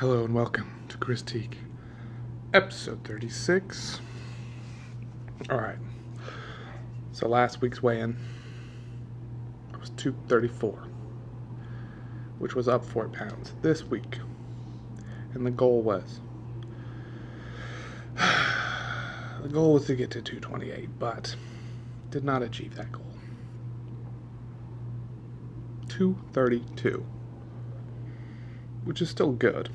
Hello and welcome to Chris Christique, episode 36. Alright, so last week's weigh in was 234, which was up 4 pounds this week. And the goal was. The goal was to get to 228, but did not achieve that goal. 232, which is still good,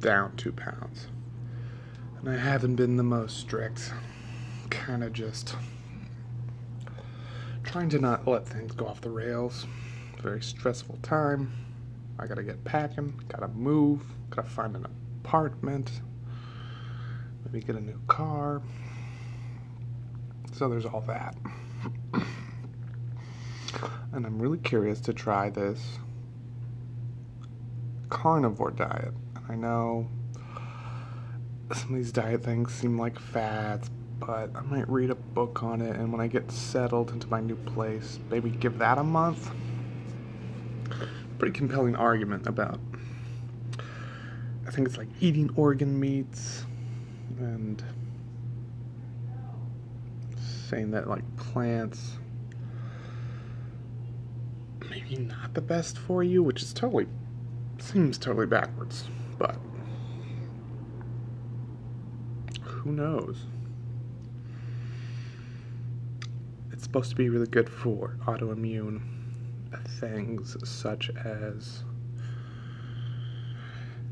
down 2 pounds. And I haven't been the most strict, kind of just trying to not let things go off the rails. Very stressful time. I gotta get packing, gotta move, gotta find an apartment, maybe get a new car. So there's all that. and I'm really curious to try this carnivore diet. I know some of these diet things seem like fads, but I might read a book on it and when I get settled into my new place, maybe give that a month. Pretty compelling argument about I think it's like eating organ meats and saying that like plants maybe not the best for you, which is totally seems totally backwards, but who knows? It's supposed to be really good for autoimmune things such as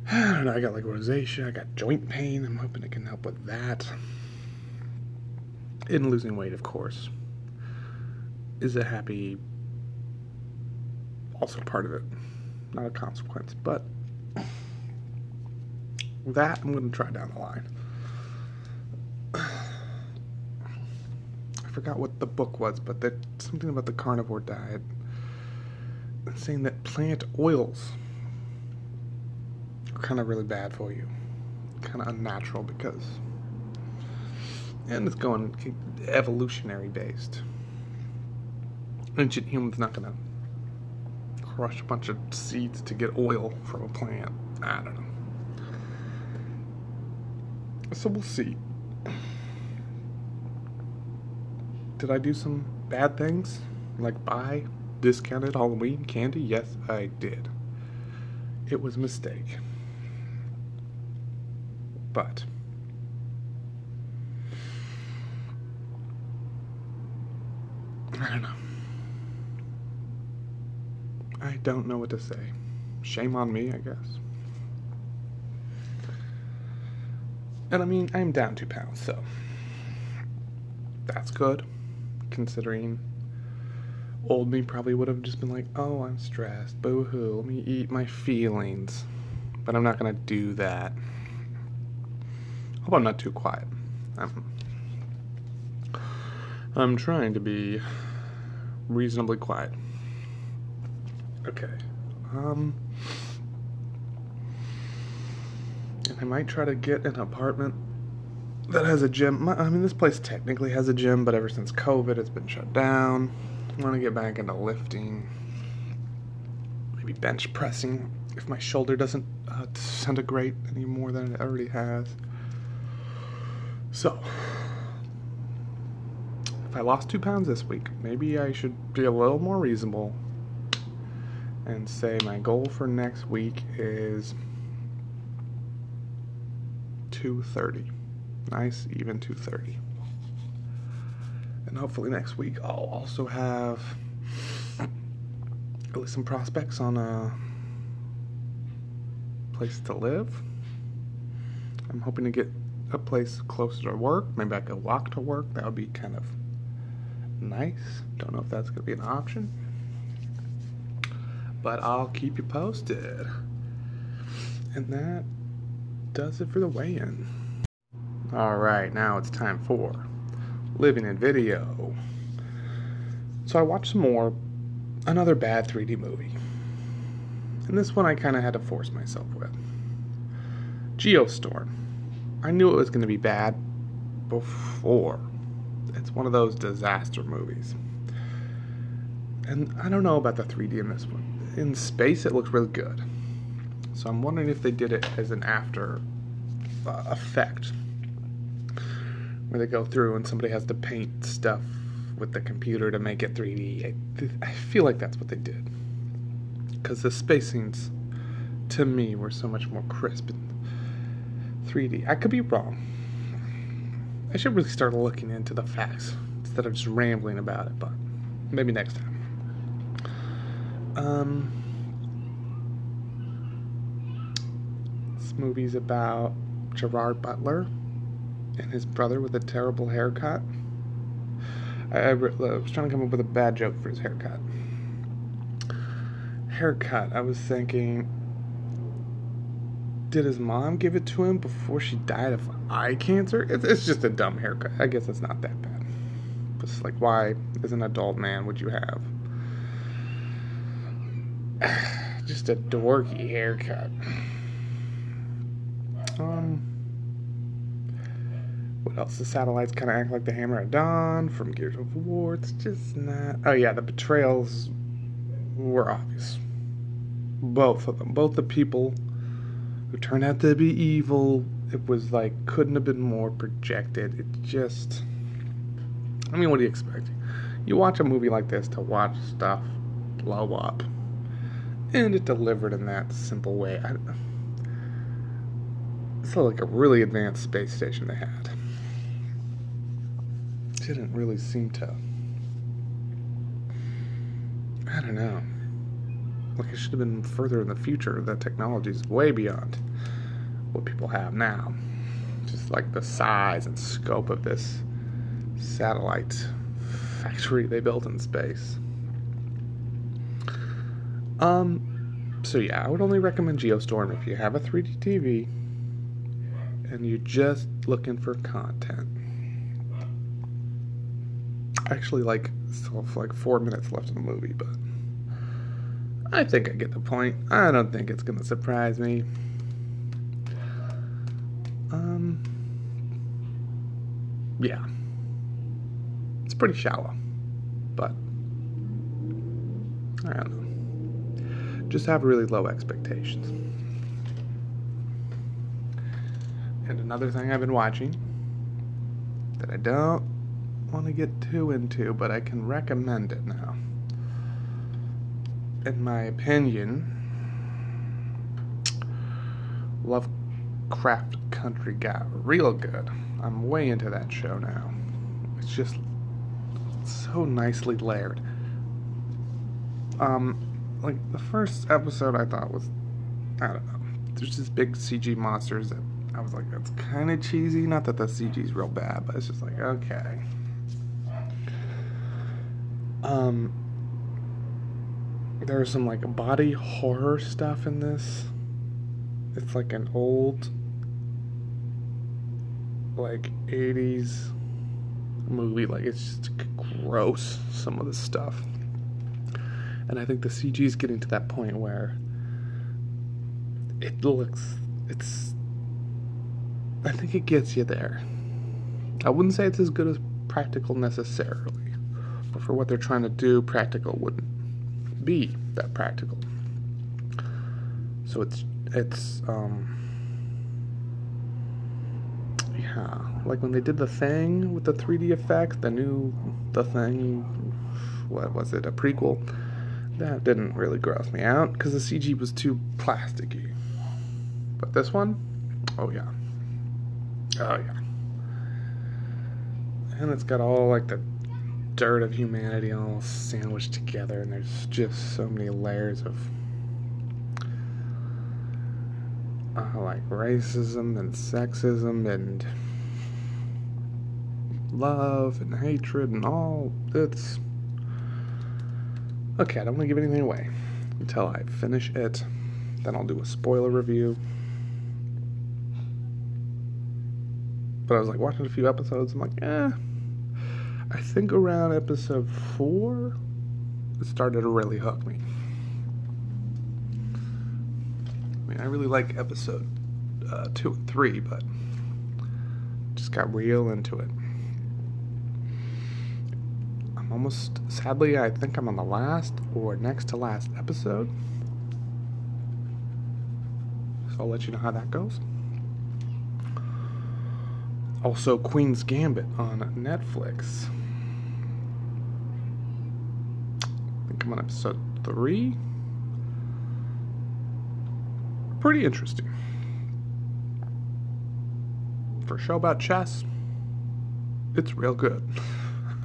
I don't know, I got like rosacea, I got joint pain. I'm hoping it can help with that in losing weight, of course, is a happy, also part of it, not a consequence. But that I'm going to try down the line. I forgot what the book was, but that something about the carnivore diet, saying that plant oils are kind of really bad for you, kind of unnatural because and it's going evolutionary based. Ancient humans not gonna crush a bunch of seeds to get oil from a plant. I don't know. So we'll see. Did I do some bad things? Like buy discounted Halloween candy? Yes, I did. It was a mistake. But I don't know. I don't know what to say. Shame on me, I guess. And I mean, I'm down two pounds, so that's good. Considering old me probably would have just been like, oh, I'm stressed, boo hoo, let me eat my feelings. But I'm not gonna do that. Hope I'm not too quiet. I'm, I'm trying to be reasonably quiet. Okay. Um. And I might try to get an apartment that has a gym. I mean, this place technically has a gym, but ever since COVID, it's been shut down. I want to get back into lifting, maybe bench pressing if my shoulder doesn't uh, disintegrate any more than it already has. So, if I lost two pounds this week. Maybe I should be a little more reasonable and say my goal for next week is 230. Nice, even 230. And hopefully next week I'll also have at least some prospects on a place to live. I'm hoping to get a place closer to work. Maybe I could walk to work. That would be kind of nice. Don't know if that's going to be an option. But I'll keep you posted. And that does it for the weigh in. Alright, now it's time for living in video. So I watched some more, another bad 3D movie. And this one I kind of had to force myself with. Geostorm. I knew it was going to be bad before it's one of those disaster movies. And I don't know about the 3D in this one. In space, it looks really good. So I'm wondering if they did it as an after uh, effect, where they go through and somebody has to paint stuff with the computer to make it 3D. I, I feel like that's what they did, because the spacings, to me, were so much more crisp in 3D. I could be wrong. I should really start looking into the facts instead of just rambling about it, but maybe next time. Um, this movie's about Gerard Butler and his brother with a terrible haircut. I, I, I was trying to come up with a bad joke for his haircut. Haircut. I was thinking, did his mom give it to him before she died of eye cancer? It's, it's just a dumb haircut. I guess it's not that bad. But it's like, why, as an adult man, would you have just a dorky haircut? Um, what else? The satellites kind of act like the Hammer of Dawn from Gears of War. It's just not. Oh yeah, the betrayals were obvious. Both of them, both the people who turned out to be evil. It was like couldn't have been more projected. It just. I mean, what do you expect? You watch a movie like this to watch stuff blow up, and it delivered in that simple way. I, it's like a really advanced space station they had. Didn't really seem to. I don't know. Like it should have been further in the future. That technology is way beyond what people have now. Just like the size and scope of this satellite factory they built in space. Um, so yeah, I would only recommend Geostorm if you have a 3D TV and you're just looking for content. Actually, like still like four minutes left in the movie, but I think I get the point. I don't think it's gonna surprise me. Um, yeah, it's pretty shallow, but I don't know. Just have really low expectations. And another thing I've been watching that I don't want to get too into, but I can recommend it now. In my opinion, Lovecraft Country got real good. I'm way into that show now. It's just so nicely layered. Um, like the first episode I thought was, I don't know, there's just big CG monsters that I was like, that's kind of cheesy. Not that the CG's real bad, but it's just like, okay. Um, there's some like body horror stuff in this. It's like an old, like 80s movie. Like, it's just gross, some of the stuff. And I think the CG is getting to that point where it looks, it's I think it gets you there. I wouldn't say it's as good as practical necessarily, but for what they're trying to do, practical wouldn't be that practical. So it's it's um yeah, like when they did the thing with the 3D effects, the new the thing, what was it, a prequel? That didn't really gross me out because the CG was too plasticky. But this one, oh yeah. Oh yeah. And it's got all like the dirt of humanity all sandwiched together, and there's just so many layers of uh, like racism and sexism and love and hatred and all. It's okay. I don't want to give anything away until I finish it. Then I'll do a spoiler review. But I was like watching a few episodes. I'm like, eh. I think around episode four, it started to really hook me. I mean, I really like episode uh, two and three, but just got real into it. I'm almost, sadly, I think I'm on the last or next to last episode. So I'll let you know how that goes. Also, Queen's Gambit on Netflix. I think I'm on episode three. Pretty interesting. For a show about chess, it's real good.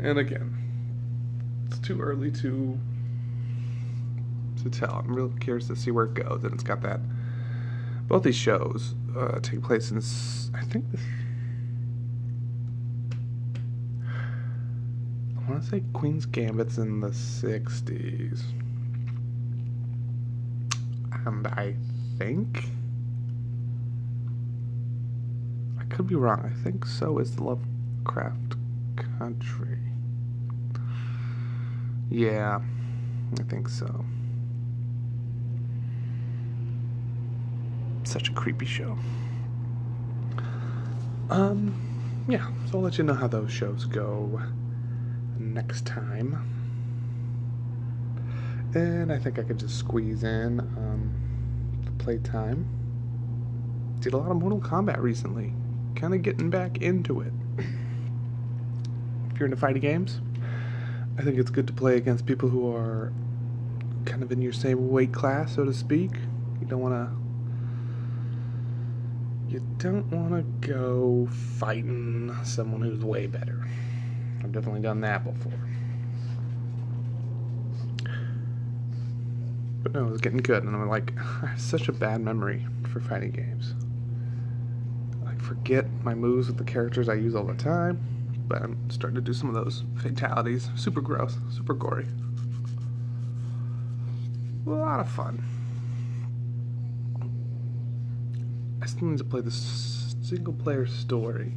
and again, it's too early to to tell. I'm real curious to see where it goes, and it's got that. Both these shows uh, take place in, I think, this, I want to say Queen's Gambit's in the 60s. And I think. I could be wrong. I think so is the Lovecraft Country. Yeah, I think so. Such a creepy show. Um, yeah, so I'll let you know how those shows go next time. And I think I could just squeeze in um, the playtime. Did a lot of Mortal Kombat recently. Kind of getting back into it. if you're into fighting games, I think it's good to play against people who are kind of in your same weight class, so to speak. You don't want to. You don't want to go fighting someone who's way better. I've definitely done that before. But no, it was getting good, and I'm like, I have such a bad memory for fighting games. I forget my moves with the characters I use all the time, but I'm starting to do some of those fatalities. Super gross, super gory. A lot of fun. I still need to play the single player story.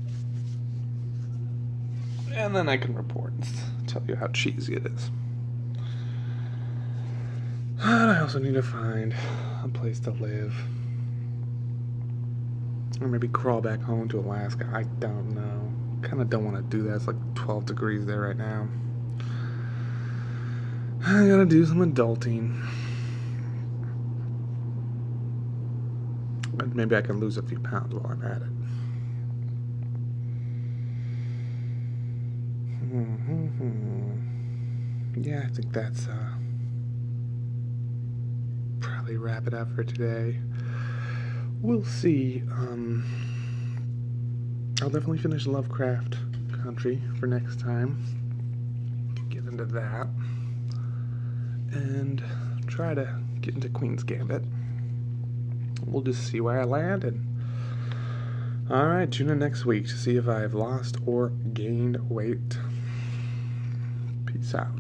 And then I can report and tell you how cheesy it is. And I also need to find a place to live. Or maybe crawl back home to Alaska. I don't know. Kind of don't want to do that. It's like 12 degrees there right now. I gotta do some adulting. Maybe I can lose a few pounds while I'm at it. Mm-hmm. Yeah, I think that's uh, probably wrap it up for today. We'll see. Um, I'll definitely finish Lovecraft Country for next time. Get into that. And try to get into Queen's Gambit. We'll just see where I land and Alright, tune in next week to see if I've lost or gained weight. Peace out.